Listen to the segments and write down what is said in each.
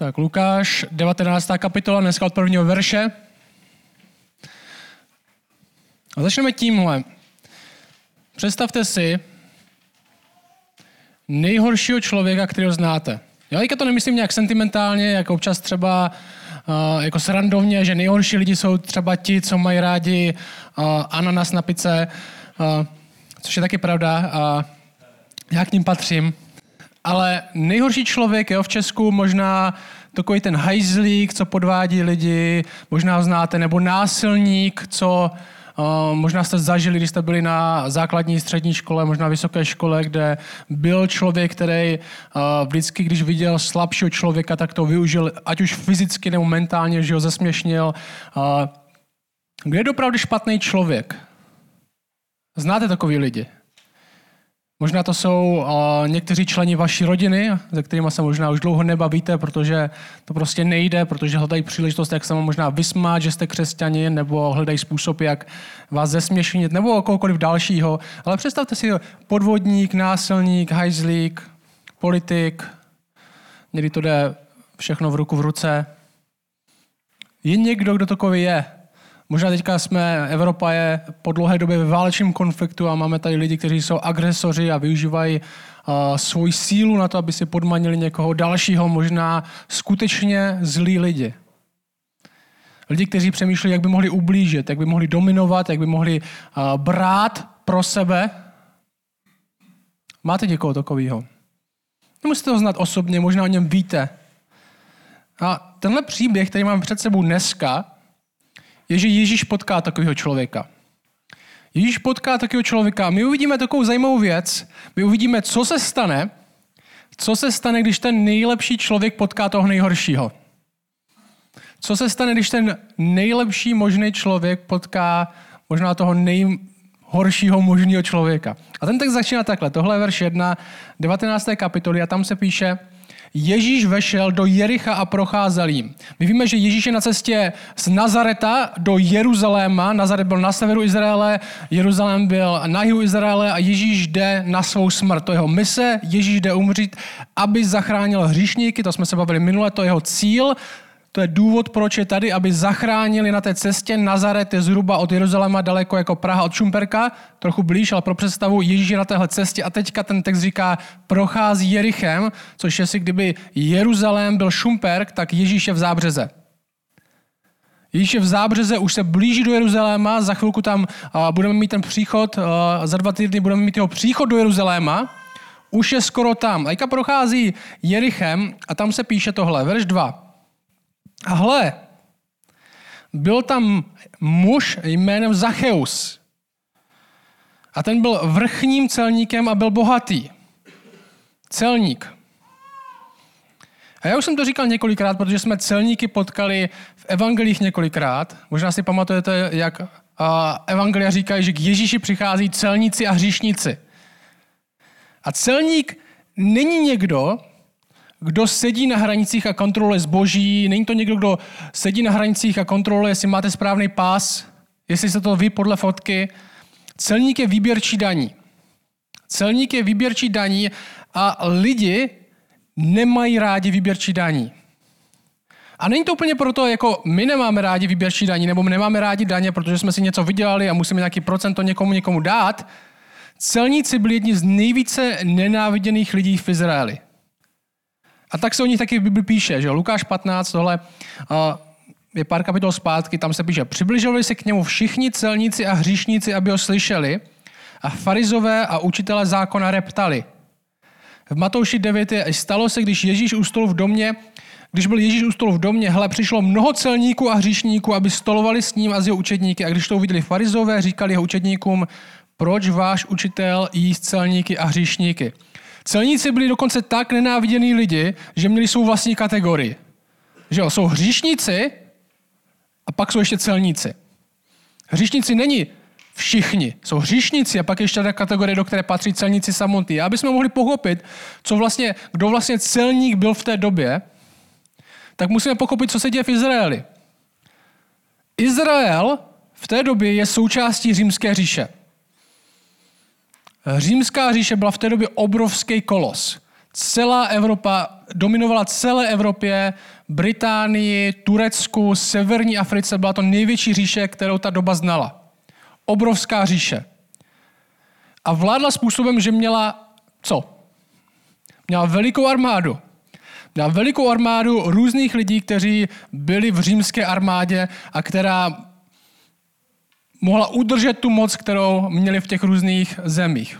Tak Lukáš, 19. kapitola, dneska od prvního verše. A začneme tímhle. Představte si nejhoršího člověka, kterého znáte. Já teďka to nemyslím nějak sentimentálně, jako občas třeba uh, jako srandovně, že nejhorší lidi jsou třeba ti, co mají rádi uh, ananas na pice, uh, což je taky pravda a já k ním patřím. Ale nejhorší člověk jo, v Česku možná takový ten hajzlík, co podvádí lidi, možná ho znáte, nebo násilník, co uh, možná jste zažili, když jste byli na základní, střední škole, možná vysoké škole, kde byl člověk, který uh, vždycky, když viděl slabšího člověka, tak to využil, ať už fyzicky nebo mentálně, že ho zesměšnil. Uh, kde je opravdu špatný člověk? Znáte takový lidi? Možná to jsou uh, někteří členi vaší rodiny, se kterými se možná už dlouho nebavíte, protože to prostě nejde, protože hledají příležitost, jak se vám možná vysmát, že jste křesťani, nebo hledají způsob, jak vás zesměšnit, nebo kohokoliv dalšího. Ale představte si podvodník, násilník, hajzlík, politik, někdy to jde všechno v ruku v ruce. Je někdo, kdo takový je. Možná teďka jsme, Evropa je po dlouhé době ve válečném konfliktu a máme tady lidi, kteří jsou agresoři a využívají uh, svoji sílu na to, aby si podmanili někoho dalšího, možná skutečně zlí lidi. Lidi, kteří přemýšlí, jak by mohli ublížit, jak by mohli dominovat, jak by mohli uh, brát pro sebe. Máte někoho takového? Nemusíte ho znát osobně, možná o něm víte. A tenhle příběh, který mám před sebou dneska, je, že Ježíš potká takového člověka. Ježíš potká takového člověka my uvidíme takovou zajímavou věc. My uvidíme, co se stane, co se stane, když ten nejlepší člověk potká toho nejhoršího. Co se stane, když ten nejlepší možný člověk potká možná toho nejhoršího možného člověka. A ten text začíná takhle. Tohle je verš 1, 19. kapitoly a tam se píše, Ježíš vešel do Jericha a procházel jim. My víme, že Ježíš je na cestě z Nazareta do Jeruzaléma. Nazaret byl na severu Izraele, Jeruzalém byl na jihu Izraele a Ježíš jde na svou smrt. To je jeho mise, Ježíš jde umřít, aby zachránil hříšníky, to jsme se bavili minule, to je jeho cíl. To je důvod, proč je tady, aby zachránili na té cestě. Nazaret je zhruba od Jeruzaléma daleko jako Praha od Šumperka, trochu blíž, ale pro představu Ježíš je na téhle cestě a teďka ten text říká, prochází Jerichem, což je si, kdyby Jeruzalém byl Šumperk, tak Ježíš je v zábřeze. Ježíš je v zábřeze, už se blíží do Jeruzaléma, za chvilku tam budeme mít ten příchod, uh, za dva týdny budeme mít jeho příchod do Jeruzaléma, už je skoro tam. A prochází Jerichem a tam se píše tohle, verš 2. A hle, byl tam muž jménem Zacheus. A ten byl vrchním celníkem a byl bohatý. Celník. A já už jsem to říkal několikrát, protože jsme celníky potkali v evangelích několikrát. Možná si pamatujete, jak evangelia říkají, že k Ježíši přichází celníci a hříšníci. A celník není někdo, kdo sedí na hranicích a kontroluje zboží, není to někdo, kdo sedí na hranicích a kontroluje, jestli máte správný pás, jestli se to ví podle fotky. Celník je výběrčí daní. Celník je výběrčí daní a lidi nemají rádi výběrčí daní. A není to úplně proto, jako my nemáme rádi výběrčí daní, nebo my nemáme rádi daně, protože jsme si něco vydělali a musíme nějaký procento někomu někomu dát. Celníci byli jedni z nejvíce nenáviděných lidí v Izraeli. A tak se o nich taky v Bibli píše, že Lukáš 15, tohle je pár kapitol zpátky, tam se píše, přibližovali se k němu všichni celníci a hříšníci, aby ho slyšeli a farizové a učitelé zákona reptali. V Matouši 9 je, stalo se, když Ježíš u stolu v domě, když byl Ježíš u stolu v domě, hle, přišlo mnoho celníků a hříšníků, aby stolovali s ním a s jeho učedníky. A když to uviděli farizové, říkali jeho učedníkům, proč váš učitel jíst celníky a hříšníky? Celníci byli dokonce tak nenávidění lidi, že měli svou vlastní kategorii. Že jo, jsou hříšníci a pak jsou ještě celníci. Hříšníci není všichni. Jsou hříšníci a pak ještě ta kategorie, do které patří celníci samotní. Aby jsme mohli pochopit, co vlastně, kdo vlastně celník byl v té době, tak musíme pochopit, co se děje v Izraeli. Izrael v té době je součástí římské říše. Římská říše byla v té době obrovský kolos. Celá Evropa, dominovala celé Evropě, Británii, Turecku, Severní Africe. Byla to největší říše, kterou ta doba znala. Obrovská říše. A vládla způsobem, že měla co? Měla velikou armádu. Měla velikou armádu různých lidí, kteří byli v římské armádě a která mohla udržet tu moc, kterou měli v těch různých zemích.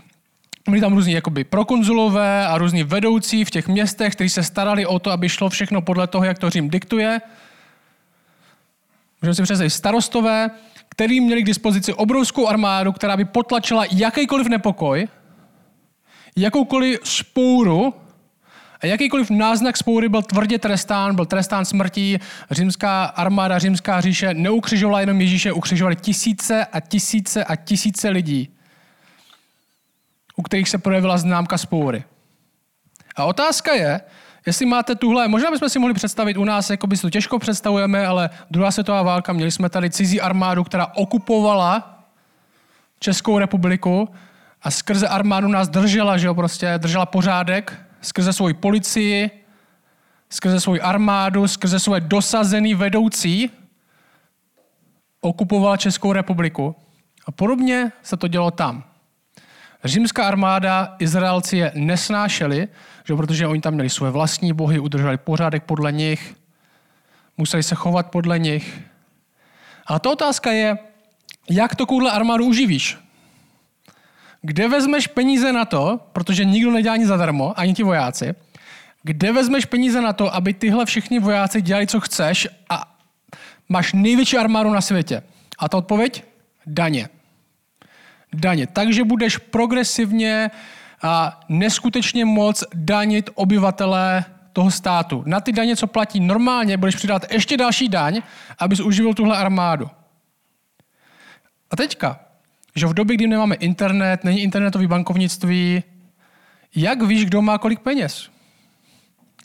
Byli tam různí jakoby prokonzulové a různí vedoucí v těch městech, kteří se starali o to, aby šlo všechno podle toho, jak to Řím diktuje. Můžeme si představit starostové, který měli k dispozici obrovskou armádu, která by potlačila jakýkoliv nepokoj, jakoukoliv spouru jakýkoliv náznak spoury byl tvrdě trestán, byl trestán smrtí. Římská armáda, římská říše neukřižovala jenom Ježíše, ukřižovali tisíce a tisíce a tisíce lidí, u kterých se projevila známka spoury. A otázka je, jestli máte tuhle, možná bychom si mohli představit u nás, jako by si to těžko představujeme, ale druhá světová válka, měli jsme tady cizí armádu, která okupovala Českou republiku a skrze armádu nás držela, že jo, prostě držela pořádek, skrze svoji policii, skrze svoji armádu, skrze svoje dosazený vedoucí okupovala Českou republiku. A podobně se to dělo tam. Římská armáda, Izraelci je nesnášeli, že protože oni tam měli své vlastní bohy, udrželi pořádek podle nich, museli se chovat podle nich. A ta otázka je, jak to kůhle armádu uživíš? Kde vezmeš peníze na to, protože nikdo nedělá nic zadarmo, ani ti vojáci, kde vezmeš peníze na to, aby tyhle všichni vojáci dělali, co chceš a máš největší armádu na světě? A ta odpověď? Daně. Daně. Takže budeš progresivně a neskutečně moc danit obyvatele toho státu. Na ty daně, co platí normálně, budeš přidat ještě další daň, abys uživil tuhle armádu. A teďka, že v době, kdy nemáme internet, není internetový bankovnictví, jak víš, kdo má kolik peněz?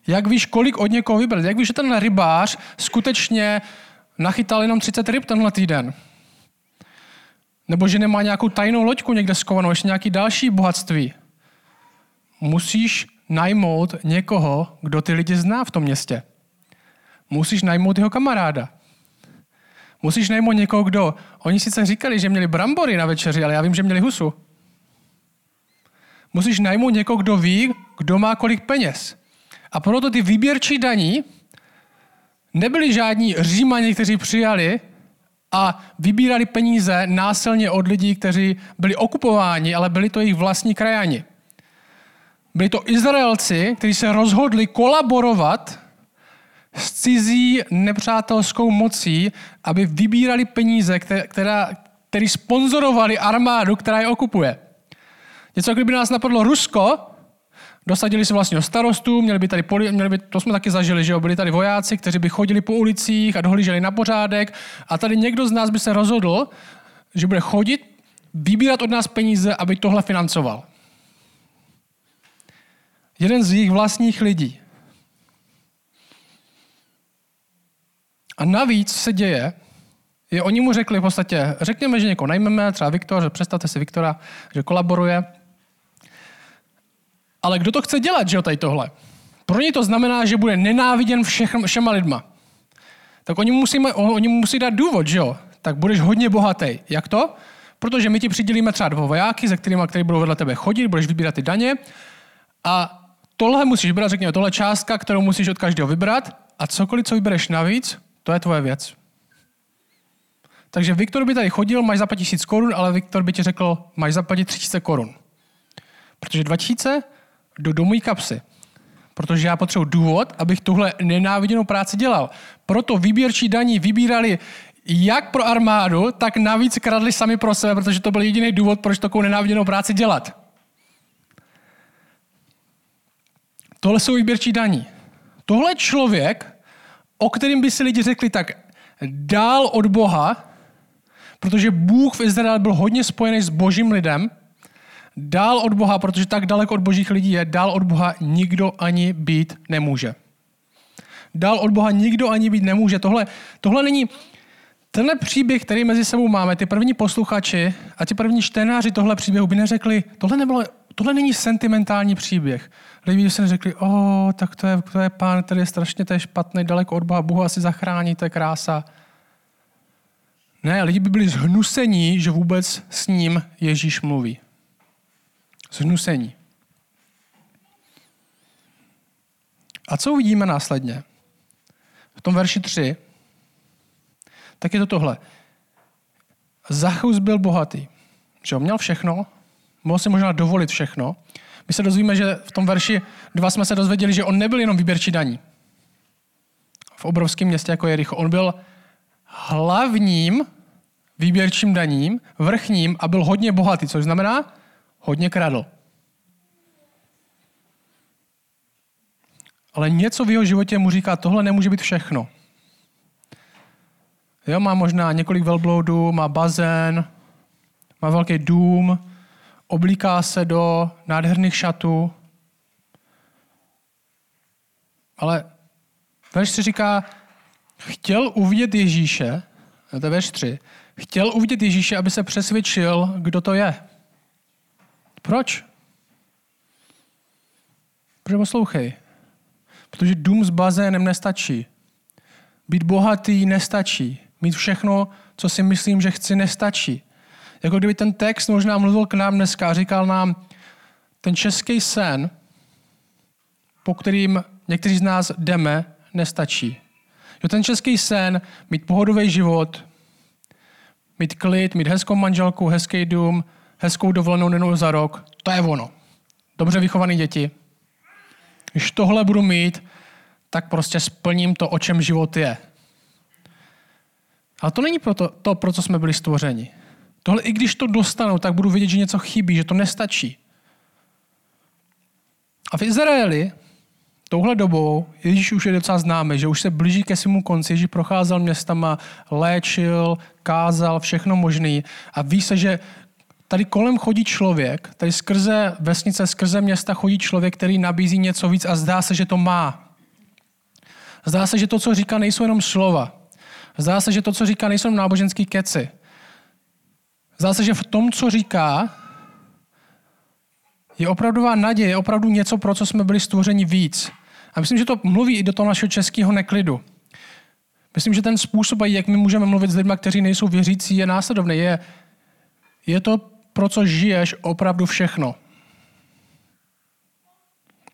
Jak víš, kolik od někoho vybrat? Jak víš, že ten rybář skutečně nachytal jenom 30 ryb tenhle týden? Nebo že nemá nějakou tajnou loďku někde skovanou, ještě nějaký další bohatství? Musíš najmout někoho, kdo ty lidi zná v tom městě. Musíš najmout jeho kamaráda. Musíš najmout někoho, kdo... Oni sice říkali, že měli brambory na večeři, ale já vím, že měli husu. Musíš najmout někoho, kdo ví, kdo má kolik peněz. A proto ty výběrčí daní nebyli žádní římani, kteří přijali a vybírali peníze násilně od lidí, kteří byli okupováni, ale byli to jejich vlastní krajani. Byli to Izraelci, kteří se rozhodli kolaborovat s cizí nepřátelskou mocí, aby vybírali peníze, která, který sponzorovali armádu, která je okupuje. Něco, kdyby nás napadlo Rusko, dosadili si vlastního starostu, měli by tady, poli, měli by, to jsme taky zažili, že jo, byli tady vojáci, kteří by chodili po ulicích a dohlíželi na pořádek a tady někdo z nás by se rozhodl, že bude chodit, vybírat od nás peníze, aby tohle financoval. Jeden z jejich vlastních lidí. A navíc se děje, je, oni mu řekli v podstatě, řekněme, že někoho najmeme, třeba Viktor, že představte si Viktora, že kolaboruje. Ale kdo to chce dělat, že jo, tady tohle? Pro ně to znamená, že bude nenáviděn všech, všema lidma. Tak oni musí, oni musí dát důvod, že jo? Tak budeš hodně bohatý. Jak to? Protože my ti přidělíme třeba dva vojáky, ze kterými, který budou vedle tebe chodit, budeš vybírat ty daně a tohle musíš vybrat, řekněme, tohle částka, kterou musíš od každého vybrat a cokoliv, co vybereš navíc, to je tvoje věc. Takže Viktor by tady chodil, máš zaplatit tisíc korun, ale Viktor by ti řekl, máš zaplatit tři tisíce korun. Protože dva tisíce do, do mojí kapsy. Protože já potřebuji důvod, abych tuhle nenáviděnou práci dělal. Proto výběrčí daní vybírali jak pro armádu, tak navíc kradli sami pro sebe, protože to byl jediný důvod, proč takovou nenáviděnou práci dělat. Tohle jsou výběrčí daní. Tohle člověk, o kterým by si lidi řekli tak dál od Boha, protože Bůh v Izraeli byl hodně spojený s božím lidem, dál od Boha, protože tak daleko od božích lidí je, dál od Boha nikdo ani být nemůže. Dál od Boha nikdo ani být nemůže. Tohle, tohle není, tenhle příběh, který mezi sebou máme, ty první posluchači a ti první čtenáři tohle příběhu by neřekli, tohle nebylo Tohle není sentimentální příběh. Lidi se řekli, o, tak to je, to je pán, který je strašně to je špatný, daleko od Boha, Bohu asi zachrání, to je krása. Ne, lidi by byli zhnusení, že vůbec s ním Ježíš mluví. Zhnusení. A co uvidíme následně? V tom verši 3, tak je to tohle. Zachus byl bohatý. Že on měl všechno, mohl si možná dovolit všechno. My se dozvíme, že v tom verši 2 jsme se dozvěděli, že on nebyl jenom výběrčí daní. V obrovském městě jako Jericho. On byl hlavním výběrčím daním, vrchním a byl hodně bohatý, což znamená hodně kradl. Ale něco v jeho životě mu říká, tohle nemůže být všechno. Jo, má možná několik velbloudů, má bazén, má velký dům, oblíká se do nádherných šatů. Ale verš 3 říká, chtěl uvidět Ježíše, to je verš 3, chtěl uvidět Ježíše, aby se přesvědčil, kdo to je. Proč? Protože poslouchej. Protože dům s bazénem nestačí. Být bohatý nestačí. Mít všechno, co si myslím, že chci, nestačí. Jako kdyby ten text možná mluvil k nám dneska a říkal nám, ten český sen, po kterým někteří z nás jdeme, nestačí. Jo, ten český sen, mít pohodový život, mít klid, mít hezkou manželku, hezký dům, hezkou dovolenou nenou za rok, to je ono. Dobře vychované děti. Když tohle budu mít, tak prostě splním to, o čem život je. Ale to není proto, to, pro co jsme byli stvořeni. Tohle, i když to dostanu, tak budu vidět, že něco chybí, že to nestačí. A v Izraeli touhle dobou Ježíš už je docela známý, že už se blíží ke svému konci. Ježíš procházel městama, léčil, kázal, všechno možný. A ví se, že tady kolem chodí člověk, tady skrze vesnice, skrze města chodí člověk, který nabízí něco víc a zdá se, že to má. Zdá se, že to, co říká, nejsou jenom slova. Zdá se, že to, co říká, nejsou náboženský keci. Zdá se, že v tom, co říká, je opravdová naděje, je opravdu něco, pro co jsme byli stvořeni víc. A myslím, že to mluví i do toho našeho českého neklidu. Myslím, že ten způsob, jak my můžeme mluvit s lidmi, kteří nejsou věřící, je následovný. Je, je to, pro co žiješ, opravdu všechno.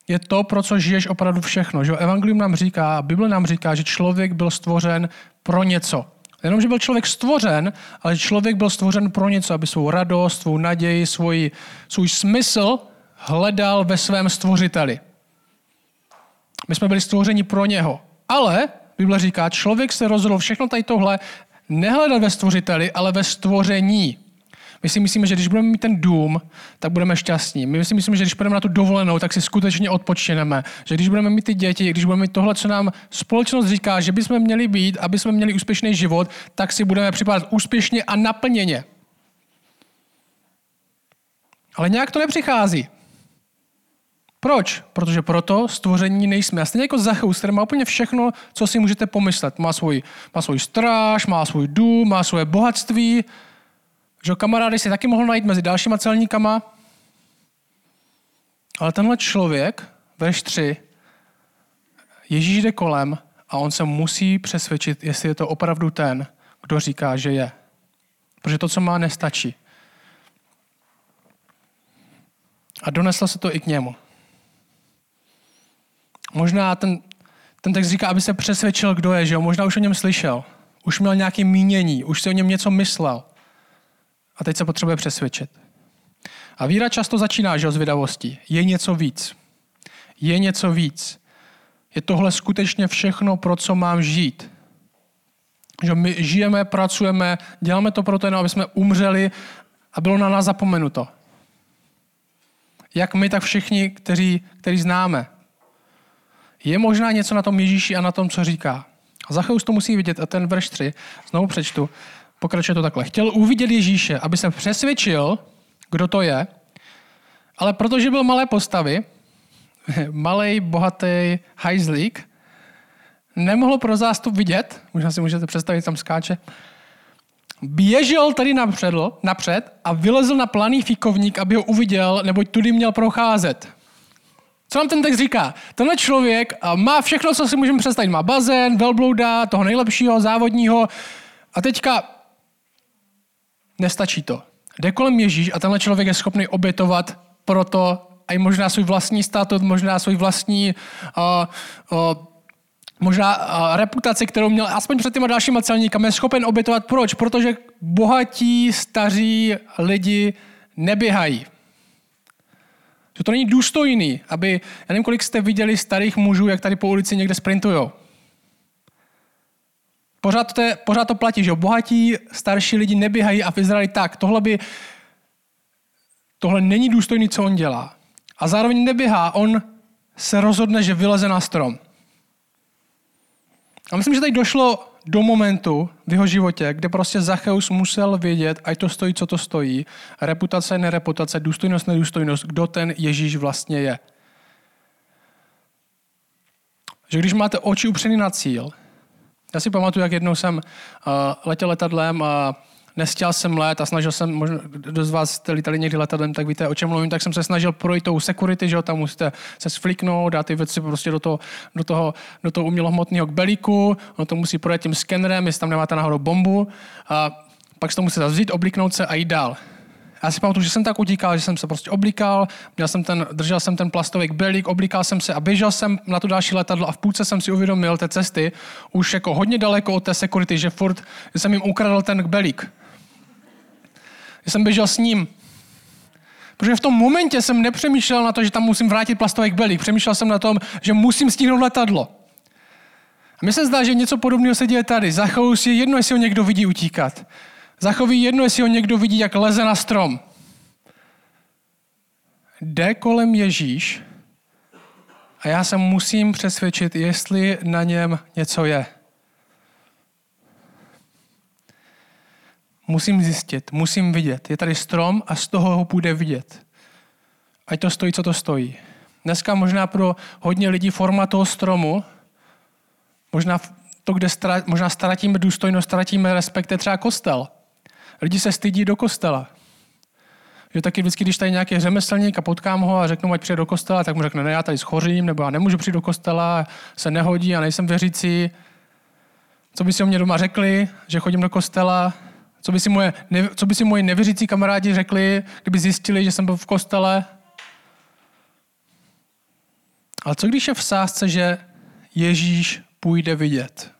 Je to, pro co žiješ opravdu všechno. Že Evangelium nám říká, Bible nám říká, že člověk byl stvořen pro něco. Jenom, že byl člověk stvořen, ale člověk byl stvořen pro něco, aby svou radost, svou naději, svůj, svůj smysl hledal ve svém stvořiteli. My jsme byli stvořeni pro něho. Ale, Bible říká, člověk se rozhodl všechno tady tohle nehledat ve stvořiteli, ale ve stvoření. My si myslíme, že když budeme mít ten dům, tak budeme šťastní. My si myslíme, že když půjdeme na tu dovolenou, tak si skutečně odpočineme. Že když budeme mít ty děti, když budeme mít tohle, co nám společnost říká, že bychom měli být, aby jsme měli úspěšný život, tak si budeme připadat úspěšně a naplněně. Ale nějak to nepřichází. Proč? Protože proto stvoření nejsme. A stejně jako Zachus, který má úplně všechno, co si můžete pomyslet. Má svůj, má svůj stráž, má svůj dům, má svoje bohatství, že kamarády si taky mohl najít mezi dalšíma celníkama. Ale tenhle člověk, verš 3, Ježíš jde kolem a on se musí přesvědčit, jestli je to opravdu ten, kdo říká, že je. Protože to, co má, nestačí. A doneslo se to i k němu. Možná ten, ten text říká, aby se přesvědčil, kdo je, že jo? Možná už o něm slyšel. Už měl nějaké mínění, už si o něm něco myslel. A teď se potřebuje přesvědčit. A víra často začíná, že o zvědavosti. Je něco víc. Je něco víc. Je tohle skutečně všechno, pro co mám žít. Že my žijeme, pracujeme, děláme to proto jenom, aby jsme umřeli a bylo na nás zapomenuto. Jak my, tak všichni, kteří, kteří známe. Je možná něco na tom Ježíši a na tom, co říká. A Zacheus to musí vidět a ten verš 3, znovu přečtu, Pokračuje to takhle. Chtěl uvidět Ježíše, aby se přesvědčil, kdo to je, ale protože byl malé postavy, malý, bohatý hajzlík, nemohl pro zástup vidět, možná si můžete představit, tam skáče, běžel tady napřed, napřed a vylezl na planý fíkovník, aby ho uviděl, neboť tudy měl procházet. Co nám ten text říká? Tenhle člověk má všechno, co si můžeme představit. Má bazén, velblouda, toho nejlepšího, závodního. A teďka nestačí to. Jde kolem Ježíš a tenhle člověk je schopný obětovat proto a i možná svůj vlastní statut, možná svůj vlastní uh, uh, možná uh, reputaci, kterou měl aspoň před těma dalšíma celníkami, je schopen obětovat. Proč? Protože bohatí, staří lidi neběhají. Že to není důstojný, aby, já nevím, kolik jste viděli starých mužů, jak tady po ulici někde sprintujou. Pořád to, je, pořád to platí, že bohatí starší lidi neběhají a v Izraeli tak. Tohle by, tohle není důstojný, co on dělá. A zároveň neběhá, on se rozhodne, že vyleze na strom. A myslím, že tady došlo do momentu v jeho životě, kde prostě Zacheus musel vědět, ať to stojí, co to stojí, reputace, nereputace, důstojnost, nedůstojnost, kdo ten Ježíš vlastně je. Že když máte oči upřený na cíl, já si pamatuju, jak jednou jsem uh, letěl letadlem a nestěl jsem let a snažil jsem, možná kdo z vás jste lítali někdy letadlem, tak víte, o čem mluvím, tak jsem se snažil projít tou security, že jo, tam musíte se sfliknout, dát ty věci prostě do toho, do toho, do toho umělohmotného kbelíku, ono to musí projet tím skenerem, jestli tam nemáte náhodou bombu, a pak se to musíte vzít, obliknout se a jít dál. Já si pamatuju, že jsem tak utíkal, že jsem se prostě oblíkal, měl jsem ten, držel jsem ten plastový belík, oblíkal jsem se a běžel jsem na to další letadlo a v půlce jsem si uvědomil té cesty, už jako hodně daleko od té security, že furt že jsem jim ukradl ten belík. Že jsem běžel s ním. Protože v tom momentě jsem nepřemýšlel na to, že tam musím vrátit plastový belík. Přemýšlel jsem na tom, že musím stihnout letadlo. A mně se zdá, že něco podobného se děje tady. Za si je jedno, jestli ho někdo vidí utíkat. Zachoví jedno, jestli ho někdo vidí, jak leze na strom. Jde kolem Ježíš a já se musím přesvědčit, jestli na něm něco je. Musím zjistit, musím vidět. Je tady strom a z toho ho půjde vidět. Ať to stojí, co to stojí. Dneska možná pro hodně lidí forma toho stromu, možná to, kde možná ztratíme důstojnost, ztratíme respekt, je třeba kostel. Lidi se stydí do kostela. Že taky vždycky, když tady nějaký řemeslník a potkám ho a řeknu, ať přijde do kostela, tak mu řekne, ne, já tady schořím, nebo já nemůžu přijít do kostela, se nehodí a nejsem věřící. Co by si o mě doma řekli, že chodím do kostela? Co by si moje, co by si moji nevěřící kamarádi řekli, kdyby zjistili, že jsem byl v kostele? Ale co když je v sázce, že Ježíš půjde vidět?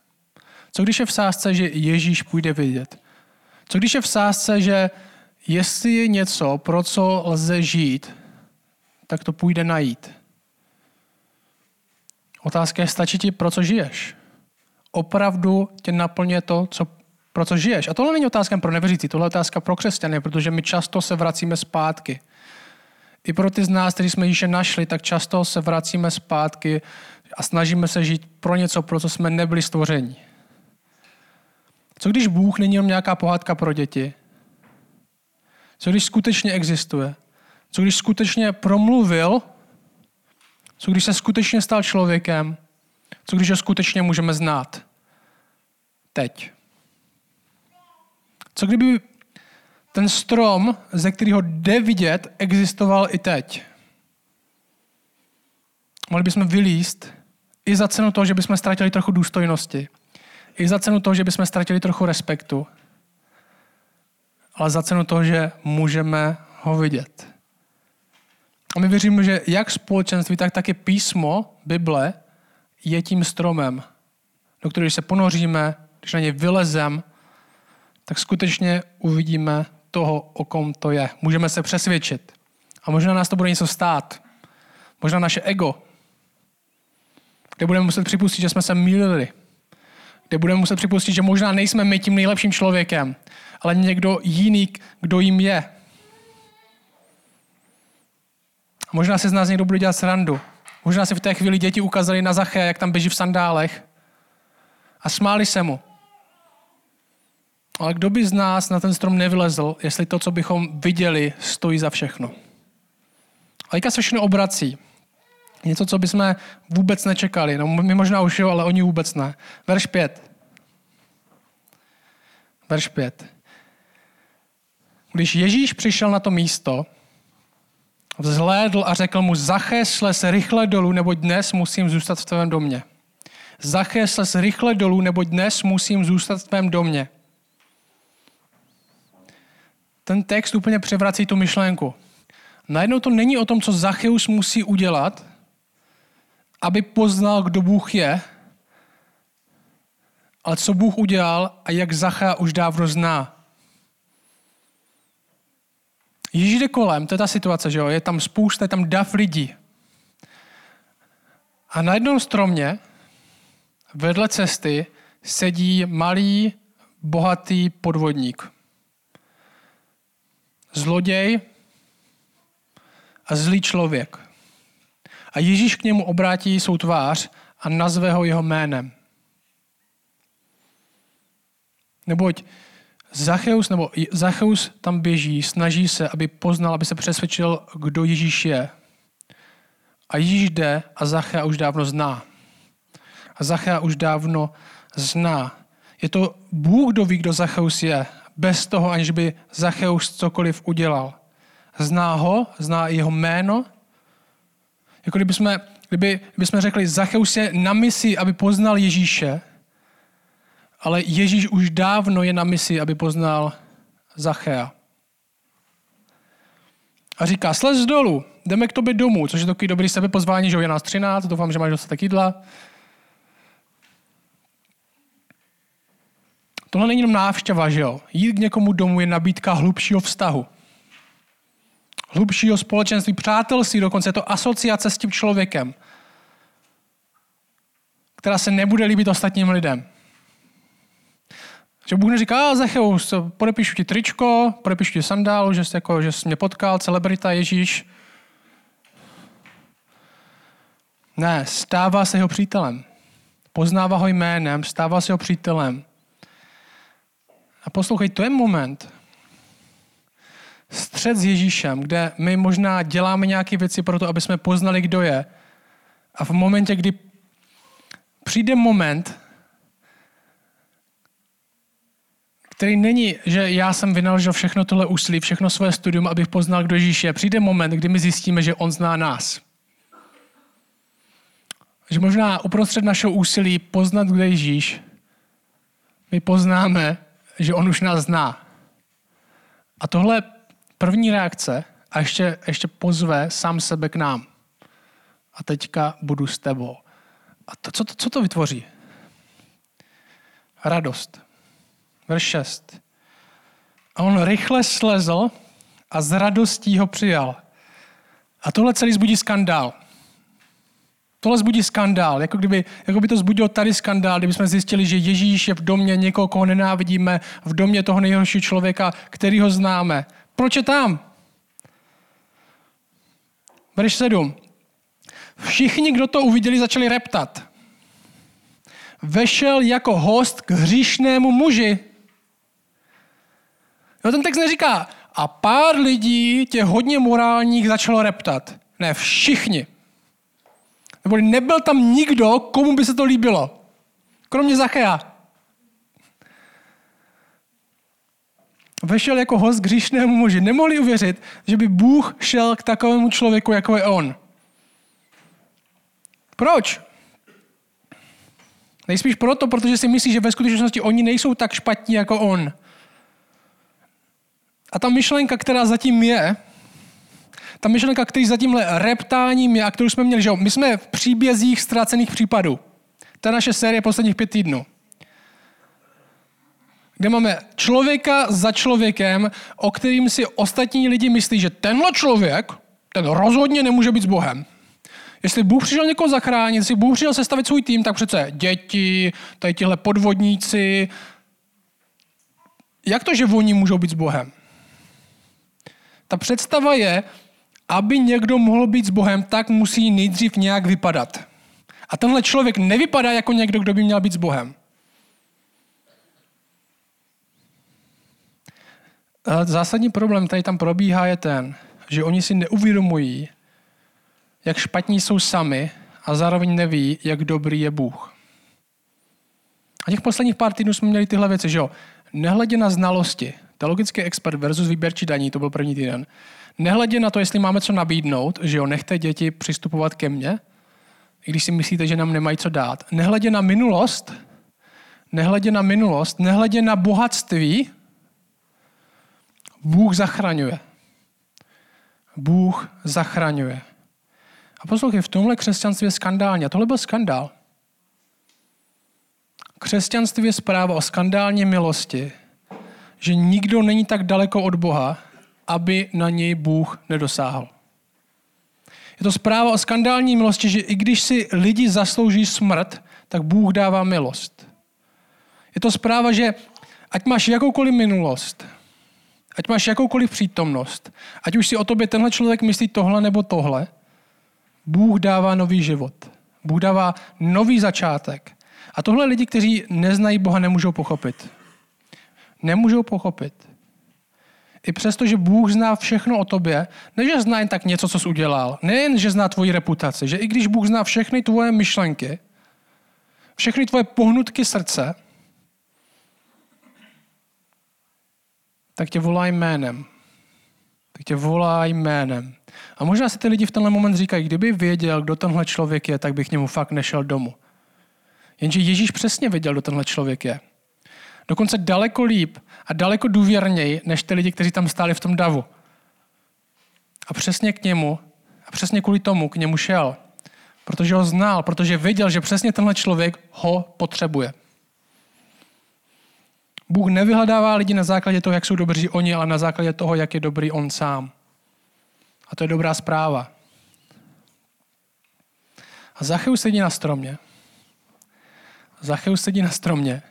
Co když je v sázce, že Ježíš půjde vidět? Co když je v sázce, že jestli je něco, pro co lze žít, tak to půjde najít. Otázka je, stačí ti, pro co žiješ? Opravdu tě naplně to, co, pro co žiješ? A tohle není otázka pro nevěřící, tohle je otázka pro křesťany, protože my často se vracíme zpátky. I pro ty z nás, kteří jsme Ježíše našli, tak často se vracíme zpátky a snažíme se žít pro něco, pro co jsme nebyli stvořeni. Co když Bůh není jenom nějaká pohádka pro děti? Co když skutečně existuje? Co když skutečně promluvil? Co když se skutečně stal člověkem? Co když ho skutečně můžeme znát? Teď. Co kdyby ten strom, ze kterého jde vidět, existoval i teď? Mohli bychom vylíst i za cenu toho, že bychom ztratili trochu důstojnosti i za cenu toho, že bychom ztratili trochu respektu, ale za cenu toho, že můžeme ho vidět. A my věříme, že jak společenství, tak taky písmo, Bible, je tím stromem, do kterého se ponoříme, když na něj vylezem, tak skutečně uvidíme toho, o kom to je. Můžeme se přesvědčit. A možná nás to bude něco stát. Možná naše ego, kde budeme muset připustit, že jsme se mýlili, kde budeme muset připustit, že možná nejsme my tím nejlepším člověkem, ale někdo jiný, kdo jim je. Možná se z nás někdo bude dělat srandu. Možná si v té chvíli děti ukázali na Zaché, jak tam běží v sandálech. A smáli se mu. Ale kdo by z nás na ten strom nevylezl, jestli to, co bychom viděli, stojí za všechno? A se všechno obrací. Něco, co bychom vůbec nečekali. No, my možná už jo, ale oni vůbec ne. Verš 5. Verš 5. když Ježíš přišel na to místo, vzhlédl a řekl mu, Zachésle se rychle dolů, neboť dnes musím zůstat v tvém domě. Zachésle se rychle dolů, neboť dnes musím zůstat v tvém domě. Ten text úplně převrací tu myšlenku. Najednou to není o tom, co Zacheus musí udělat, aby poznal, kdo Bůh je, ale co Bůh udělal a jak Zacha už dávno zná. Ježíš jde kolem, to je ta situace, že jo? je tam spousta, je tam dav lidí. A na jednom stromě vedle cesty sedí malý, bohatý podvodník. Zloděj a zlý člověk. A Ježíš k němu obrátí svou tvář a nazve ho jeho jménem. Neboť Zacheus, nebo Zacheus tam běží, snaží se, aby poznal, aby se přesvědčil, kdo Ježíš je. A Ježíš jde a Zachea už dávno zná. A Zachea už dávno zná. Je to Bůh, kdo ví, kdo Zacheus je, bez toho, aniž by Zacheus cokoliv udělal. Zná ho, zná jeho jméno. Jako kdyby jsme, kdyby, kdyby jsme řekli, Zacheus je na misi, aby poznal Ježíše, ale Ježíš už dávno je na misi, aby poznal Zachea. A říká, slez dolů, jdeme k tobě domů, což je takový dobrý sebepozvání, že je nás 13, doufám, že máš dostatek jídla. Tohle není jenom návštěva, že jo? Jít k někomu domů je nabídka hlubšího vztahu. Hlubšího společenství, přátelství, dokonce je to asociace s tím člověkem, která se nebude líbit ostatním lidem. Že Bůh neříká, a Zecheus, podepíšu ti tričko, podepíšu ti sandálu, že jsi, jako, že jsi mě potkal, celebrita Ježíš. Ne, stává se jeho přítelem. Poznává ho jménem, stává se jeho přítelem. A poslouchej, to je moment, střed s Ježíšem, kde my možná děláme nějaké věci pro to, aby jsme poznali, kdo je. A v momentě, kdy přijde moment, který není, že já jsem vynaložil všechno tohle úsilí, všechno svoje studium, abych poznal, kdo Ježíš je. Přijde moment, kdy my zjistíme, že on zná nás. Že možná uprostřed našeho úsilí poznat, kde je Ježíš, my poznáme, že on už nás zná. A tohle první reakce a ještě, ještě pozve sám sebe k nám. A teďka budu s tebou. A to, co, to, co to vytvoří? Radost. Verš 6. A on rychle slezl a s radostí ho přijal. A tohle celý zbudí skandál. Tohle zbudí skandál, jako, kdyby, jako by to zbudilo tady skandál, kdyby jsme zjistili, že Ježíš je v domě někoho, koho nenávidíme, v domě toho nejhoršího člověka, který ho známe. Proč je tam? Verš 7. Všichni, kdo to uviděli, začali reptat. Vešel jako host k hříšnému muži. No ten text neříká, a pár lidí, těch hodně morálních, začalo reptat. Ne, všichni. Nebo nebyl tam nikdo, komu by se to líbilo. Kromě Zachea. Vešel jako host k hříšnému muži. Nemohli uvěřit, že by Bůh šel k takovému člověku, jako je on. Proč? Nejspíš proto, protože si myslí, že ve skutečnosti oni nejsou tak špatní jako on. A ta myšlenka, která zatím je, ta myšlenka, který za tímhle reptáním je a kterou jsme měli, že my jsme v příbězích ztracených případů. Ta naše série posledních pět týdnů. Kde máme člověka za člověkem, o kterým si ostatní lidi myslí, že tenhle člověk, ten rozhodně nemůže být s Bohem. Jestli Bůh přišel někoho zachránit, jestli Bůh přišel sestavit svůj tým, tak přece děti, tady tihle podvodníci. Jak to, že oni můžou být s Bohem? Ta představa je, aby někdo mohl být s Bohem, tak musí nejdřív nějak vypadat. A tenhle člověk nevypadá jako někdo, kdo by měl být s Bohem. Zásadní problém, který tam probíhá, je ten, že oni si neuvědomují, jak špatní jsou sami a zároveň neví, jak dobrý je Bůh. A těch posledních pár týdnů jsme měli tyhle věci, že jo. Nehledě na znalosti, teologický expert versus výběrčí daní, to byl první týden. Nehledě na to, jestli máme co nabídnout, že jo, nechte děti přistupovat ke mně, i když si myslíte, že nám nemají co dát. Nehledě na minulost, nehledě na minulost, nehledě na bohatství, Bůh zachraňuje. Bůh zachraňuje. A poslouchej, v tomhle křesťanství je skandálně. A tohle byl skandál. Křesťanství je zpráva o skandální milosti, že nikdo není tak daleko od Boha, aby na něj Bůh nedosáhl. Je to zpráva o skandální milosti, že i když si lidi zaslouží smrt, tak Bůh dává milost. Je to zpráva, že ať máš jakoukoliv minulost, ať máš jakoukoliv přítomnost, ať už si o tobě tenhle člověk myslí tohle nebo tohle, Bůh dává nový život. Bůh dává nový začátek. A tohle lidi, kteří neznají Boha, nemůžou pochopit. Nemůžou pochopit. I přesto, že Bůh zná všechno o tobě, ne, že zná jen tak něco, co jsi udělal, nejen, že zná tvoji reputaci, že i když Bůh zná všechny tvoje myšlenky, všechny tvoje pohnutky srdce, tak tě volá jménem. Tak tě volá jménem. A možná si ty lidi v tenhle moment říkají, kdyby věděl, kdo tenhle člověk je, tak bych k němu fakt nešel domů. Jenže Ježíš přesně věděl, kdo tenhle člověk je. Dokonce daleko líp a daleko důvěrněji, než ty lidi, kteří tam stáli v tom davu. A přesně k němu, a přesně kvůli tomu k němu šel. Protože ho znal, protože věděl, že přesně tenhle člověk ho potřebuje. Bůh nevyhledává lidi na základě toho, jak jsou dobří oni, ale na základě toho, jak je dobrý on sám. A to je dobrá zpráva. A Zacheus sedí na stromě. Zacheus sedí na stromě.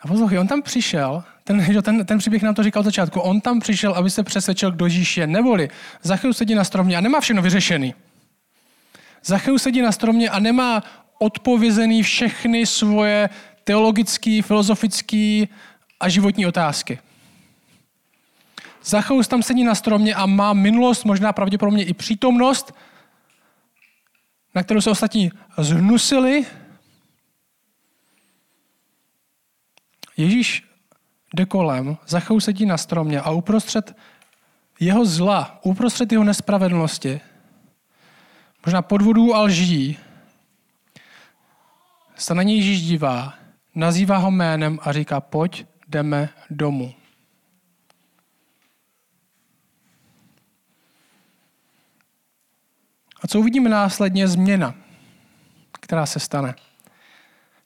A poslouchej, on tam přišel, ten, ten, ten příběh nám to říkal od začátku, on tam přišel, aby se přesvědčil, kdo Ježíš je. Neboli Zacheus sedí na stromě a nemá všechno vyřešený. Zacheus sedí na stromě a nemá odpovězený všechny svoje teologické, filozofické a životní otázky. Zacheus tam sedí na stromě a má minulost, možná pravděpodobně i přítomnost, na kterou se ostatní zhnusili. Ježíš jde kolem, Zacheus sedí na stromě a uprostřed jeho zla, uprostřed jeho nespravedlnosti, možná podvodů a lží, se na něj Ježíš dívá, nazývá ho jménem a říká, pojď, jdeme domů. A co uvidíme následně? Změna, která se stane.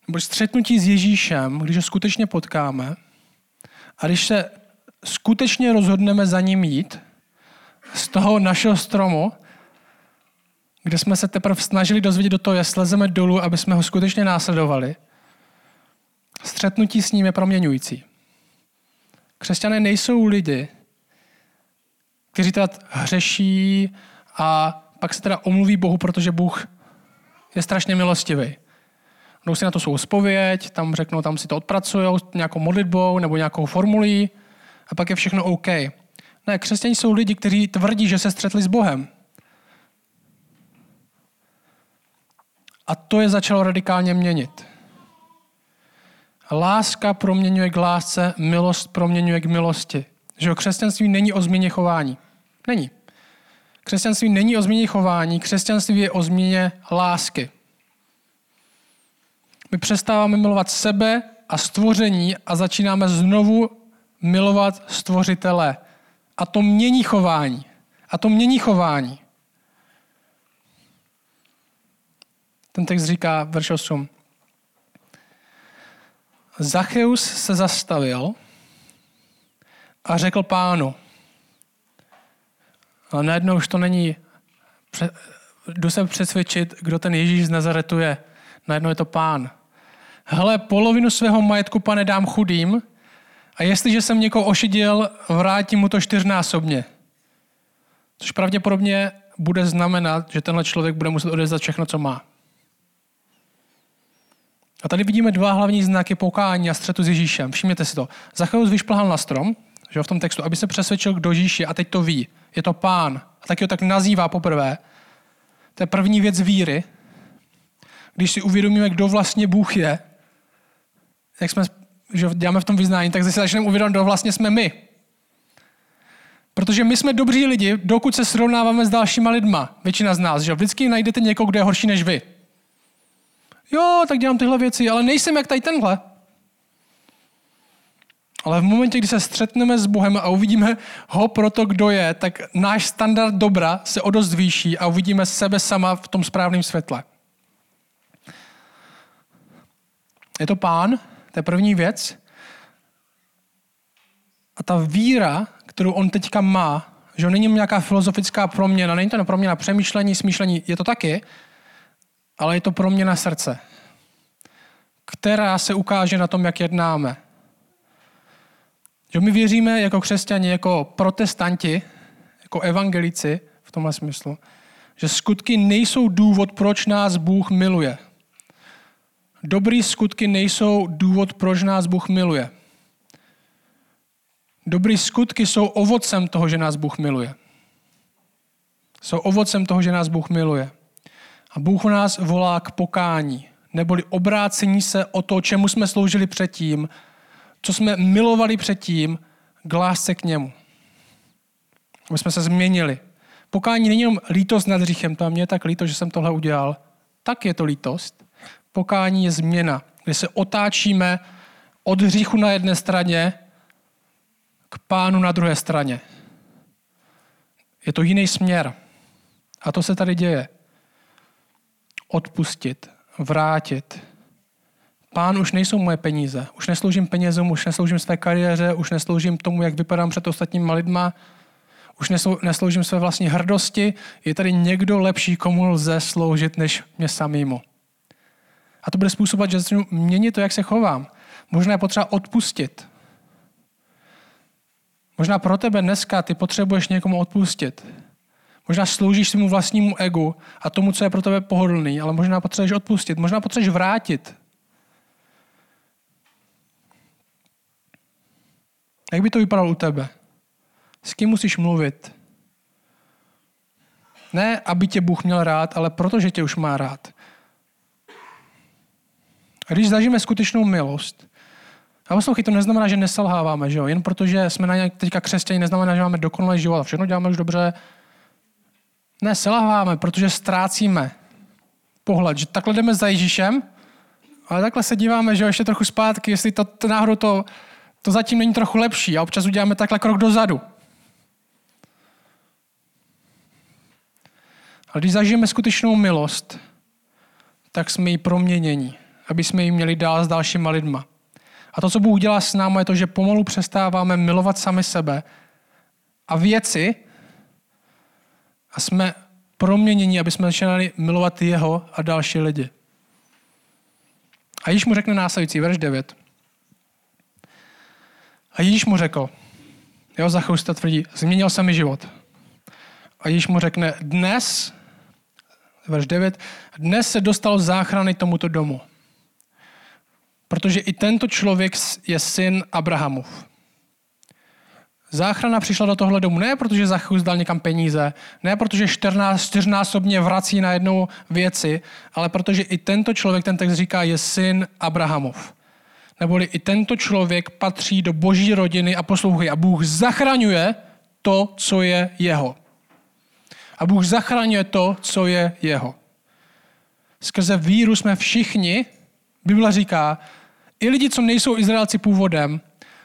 Nebo střetnutí s Ježíšem, když ho skutečně potkáme a když se skutečně rozhodneme za ním jít z toho našeho stromu, kde jsme se teprve snažili dozvědět do toho, jak slezeme dolů, aby jsme ho skutečně následovali, střetnutí s ním je proměňující. Křesťané nejsou lidi, kteří teda hřeší a pak se teda omluví Bohu, protože Bůh je strašně milostivý. Jdou si na to svou spověď, tam řeknou, tam si to odpracují nějakou modlitbou nebo nějakou formulí a pak je všechno OK. Ne, křesťané jsou lidi, kteří tvrdí, že se střetli s Bohem. A to je začalo radikálně měnit. Láska proměňuje k lásce, milost proměňuje k milosti. Že o křesťanství není o změně chování. Není. Křesťanství není o změně chování, křesťanství je o změně lásky. My přestáváme milovat sebe a stvoření a začínáme znovu milovat stvořitele. A to mění chování. A to mění chování. Ten text říká, verš 8. Zacheus se zastavil a řekl pánu, a najednou už to není, jdu se přesvědčit, kdo ten Ježíš z Nazaretu je. Najednou je to pán. Hele, polovinu svého majetku, pane, dám chudým a jestliže jsem někoho ošidil, vrátím mu to čtyřnásobně. Což pravděpodobně bude znamenat, že tenhle člověk bude muset odezdat všechno, co má. A tady vidíme dva hlavní znaky pokání a střetu s Ježíšem. Všimněte si to. Zacheus vyšplhal na strom, že v tom textu, aby se přesvědčil, kdo Ježíš je a teď to ví. Je to pán. A taky ho tak nazývá poprvé. To je první věc víry. Když si uvědomíme, kdo vlastně Bůh je, jak jsme že děláme v tom vyznání, tak si začneme uvědomit, kdo vlastně jsme my. Protože my jsme dobří lidi, dokud se srovnáváme s dalšíma lidma. Většina z nás, že vždycky najdete někoho, kdo je horší než vy. Jo, tak dělám tyhle věci, ale nejsem jak tady tenhle. Ale v momentě, kdy se střetneme s Bohem a uvidíme ho pro to, kdo je, tak náš standard dobra se o dost výší a uvidíme sebe sama v tom správném světle. Je to pán, to je první věc. A ta víra, kterou on teďka má, že on není nějaká filozofická proměna, není to proměna přemýšlení, smýšlení, je to taky, ale je to proměna srdce, která se ukáže na tom, jak jednáme. Že my věříme jako křesťani, jako protestanti, jako evangelici v tomhle smyslu, že skutky nejsou důvod, proč nás Bůh miluje. Dobrý skutky nejsou důvod, proč nás Bůh miluje. Dobrý skutky jsou ovocem toho, že nás Bůh miluje. Jsou ovocem toho, že nás Bůh miluje. A Bůh nás volá k pokání, neboli obrácení se o to, čemu jsme sloužili předtím, co jsme milovali předtím, k lásce k němu. Aby jsme se změnili. Pokání není jenom lítost nad hříchem, to a mě je tak líto, že jsem tohle udělal. Tak je to lítost. Pokání je změna, kde se otáčíme od hříchu na jedné straně k pánu na druhé straně. Je to jiný směr. A to se tady děje. Odpustit, vrátit. Pán už nejsou moje peníze. Už nesloužím penězům, už nesloužím své kariéře, už nesloužím tomu, jak vypadám před ostatníma lidma. Už nesloužím své vlastní hrdosti. Je tady někdo lepší, komu lze sloužit, než mě samýmu. A to bude způsobovat, že začnu měnit to, jak se chovám. Možná je potřeba odpustit. Možná pro tebe dneska ty potřebuješ někomu odpustit. Možná sloužíš svému vlastnímu egu a tomu, co je pro tebe pohodlný, ale možná potřebuješ odpustit. Možná potřebuješ vrátit. Jak by to vypadalo u tebe? S kým musíš mluvit? Ne, aby tě Bůh měl rád, ale protože tě už má rád. A když zažijeme skutečnou milost, a poslouchej, to neznamená, že neselháváme, že jo? Jen protože jsme na nějak teďka křesťaní, neznamená, že máme dokonalý život a všechno děláme už dobře. Ne, selháváme, protože ztrácíme pohled, že takhle jdeme za Ježíšem, ale takhle se díváme, že ještě trochu zpátky, jestli to, to náhodou to, to zatím není trochu lepší a občas uděláme takhle krok dozadu. Ale když zažijeme skutečnou milost, tak jsme ji proměnění aby jsme ji měli dál s dalšíma lidma. A to, co Bůh dělá s námi, je to, že pomalu přestáváme milovat sami sebe a věci a jsme proměnění, aby jsme začínali milovat jeho a další lidi. A Ježíš mu řekne následující, verš 9. A Ježíš mu řekl, jo, Zachousta tvrdí, změnil se mi život. A Ježíš mu řekne, dnes, verš 9, dnes se dostal záchrany tomuto domu. Protože i tento člověk je syn Abrahamův. Záchrana přišla do tohle domu ne protože Zachus dal někam peníze, ne protože čtyřnásobně vrací na jednou věci, ale protože i tento člověk, ten text říká, je syn Abrahamov. Neboli i tento člověk patří do boží rodiny a poslouchej, a Bůh zachraňuje to, co je jeho. A Bůh zachraňuje to, co je jeho. Skrze víru jsme všichni, Bible říká, i lidi, co nejsou Izraelci původem,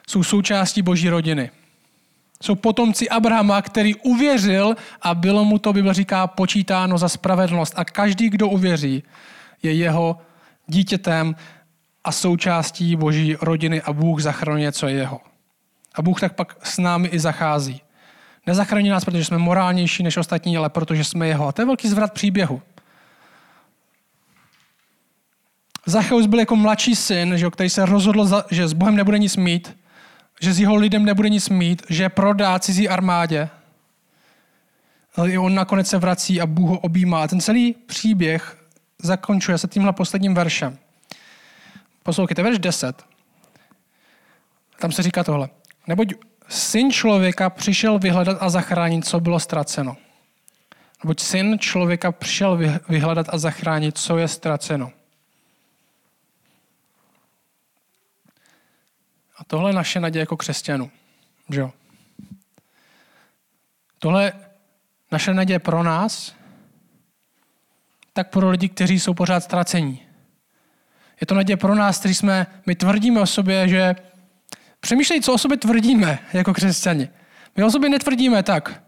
jsou součástí boží rodiny. Jsou potomci Abrahama, který uvěřil a bylo mu to, Bible říká, počítáno za spravedlnost. A každý, kdo uvěří, je jeho dítětem a součástí boží rodiny a Bůh zachraňuje, co je jeho. A Bůh tak pak s námi i zachází. Nezachrání nás, protože jsme morálnější než ostatní, ale protože jsme jeho. A to je velký zvrat příběhu. Zacheus byl jako mladší syn, že, který se rozhodl, že s Bohem nebude nic mít, že s jeho lidem nebude nic mít, že prodá cizí armádě. Ale i on nakonec se vrací a Bůh ho objímá. A ten celý příběh zakončuje se tímhle posledním veršem. Poslouchejte, verš 10. Tam se říká tohle. Neboť syn člověka přišel vyhledat a zachránit, co bylo ztraceno. Neboť syn člověka přišel vyhledat a zachránit, co je ztraceno. Tohle je naše naděje jako křesťanů. Že jo? Tohle je naše naděje pro nás, tak pro lidi, kteří jsou pořád ztracení. Je to naděje pro nás, kteří jsme, my tvrdíme o sobě, že přemýšlej, co o sobě tvrdíme jako křesťani. My o sobě netvrdíme tak.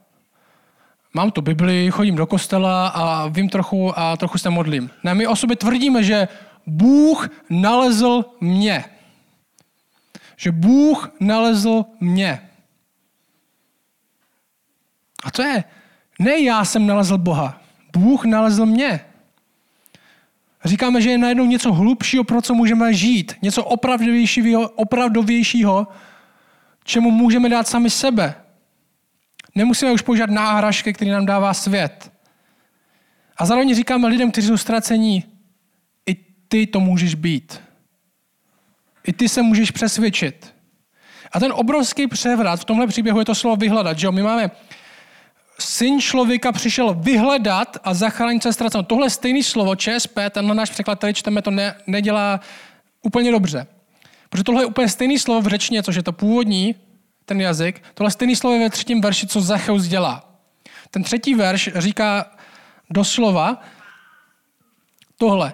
Mám tu Bibli, chodím do kostela a vím trochu a trochu se modlím. Ne, my o sobě tvrdíme, že Bůh nalezl mě. Že Bůh nalezl mě. A to je, ne já jsem nalezl Boha, Bůh nalezl mě. Říkáme, že je najednou něco hlubšího, pro co můžeme žít. Něco opravdovějšího, opravdovějšího čemu můžeme dát sami sebe. Nemusíme už používat náhražky, který nám dává svět. A zároveň říkáme lidem, kteří jsou ztracení, i ty to můžeš být. I ty se můžeš přesvědčit. A ten obrovský převrat v tomhle příběhu je to slovo vyhledat. Že jo? My máme syn člověka přišel vyhledat a zachránit se ztracenou. Tohle stejné slovo ČSP, tenhle náš překlad, který čteme, to ne, nedělá úplně dobře. Protože tohle je úplně stejné slovo v řečtině, což je to původní, ten jazyk. Tohle stejné slovo je ve třetím verši, co Zacheus dělá. Ten třetí verš říká doslova tohle.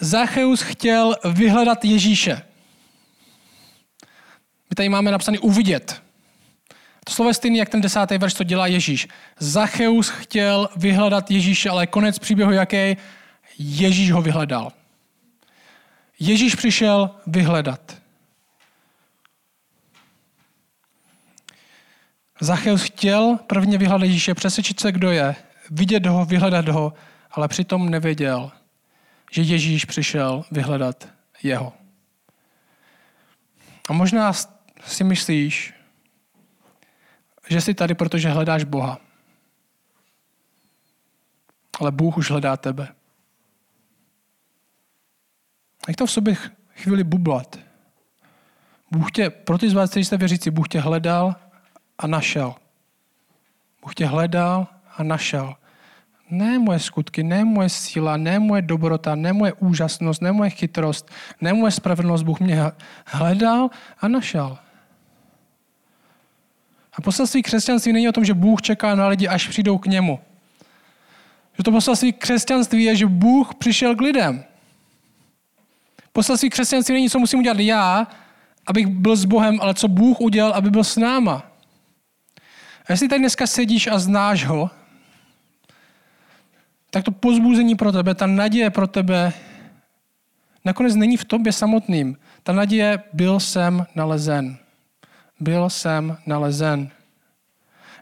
Zacheus chtěl vyhledat Ježíše. My tady máme napsaný uvidět. To slovo je stejný, jak ten desátý verš, co dělá Ježíš. Zacheus chtěl vyhledat Ježíše, ale konec příběhu jaký? Ježíš ho vyhledal. Ježíš přišel vyhledat. Zacheus chtěl prvně vyhledat Ježíše, přesvědčit se, kdo je, vidět ho, vyhledat ho, ale přitom nevěděl, že Ježíš přišel vyhledat jeho. A možná si myslíš, že jsi tady, protože hledáš Boha. Ale Bůh už hledá tebe. Jak to v sobě chvíli bublat? Bůh tě, pro ty z vás, kteří jste věřící, Bůh tě hledal a našel. Bůh tě hledal a našel. Ne moje skutky, ne moje síla, ne moje dobrota, ne moje úžasnost, ne moje chytrost, ne moje spravedlnost. Bůh mě hledal a našel. A poselství křesťanství není o tom, že Bůh čeká na lidi, až přijdou k němu. Že to poselství křesťanství je, že Bůh přišel k lidem. Poselství křesťanství není, co musím udělat já, abych byl s Bohem, ale co Bůh udělal, aby byl s náma. A jestli tady dneska sedíš a znáš ho, tak to pozbuzení pro tebe, ta naděje pro tebe nakonec není v tobě samotným. Ta naděje byl jsem nalezen byl jsem nalezen.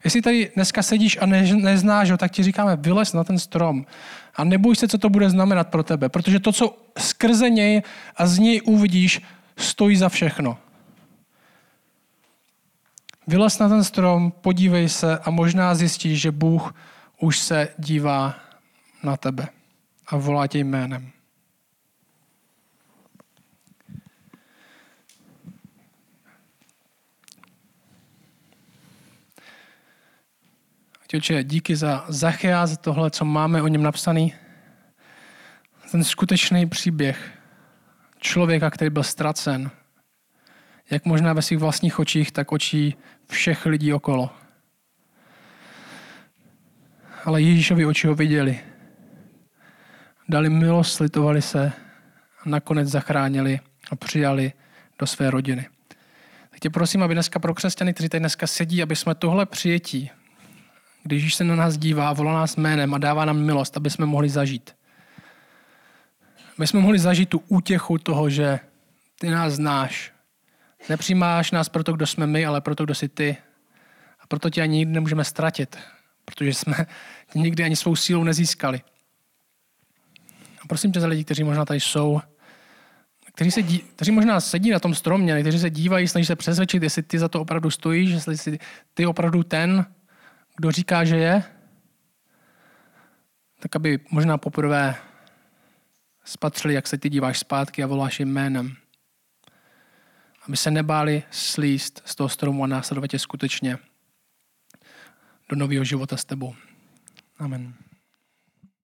Jestli tady dneska sedíš a ne, neznáš ho, tak ti říkáme, vylez na ten strom a neboj se, co to bude znamenat pro tebe, protože to, co skrze něj a z něj uvidíš, stojí za všechno. Vylez na ten strom, podívej se a možná zjistíš, že Bůh už se dívá na tebe a volá tě jménem. Těče, díky za Zachea, za tohle, co máme o něm napsaný. Ten skutečný příběh člověka, který byl ztracen, jak možná ve svých vlastních očích, tak očí všech lidí okolo. Ale Ježíšovi oči ho viděli. Dali milost, slitovali se a nakonec zachránili a přijali do své rodiny. Tak tě prosím, aby dneska pro křesťany, kteří tady dneska sedí, aby jsme tohle přijetí když se na nás dívá, volá nás jménem a dává nám milost, aby jsme mohli zažít. My jsme mohli zažít tu útěchu toho, že ty nás znáš. Nepřijímáš nás proto, kdo jsme my, ale proto, kdo jsi ty. A proto tě ani nikdy nemůžeme ztratit, protože jsme tě nikdy ani svou sílou nezískali. A prosím tě za lidi, kteří možná tady jsou, kteří, se dí, kteří možná sedí na tom stromě, kteří se dívají, snaží se přesvědčit, jestli ty za to opravdu stojíš, jestli jsi ty opravdu ten, kdo říká, že je, tak aby možná poprvé spatřili, jak se ty díváš zpátky a voláš jim jménem. Aby se nebáli slíst z toho stromu a následovat tě skutečně do nového života s tebou. Amen.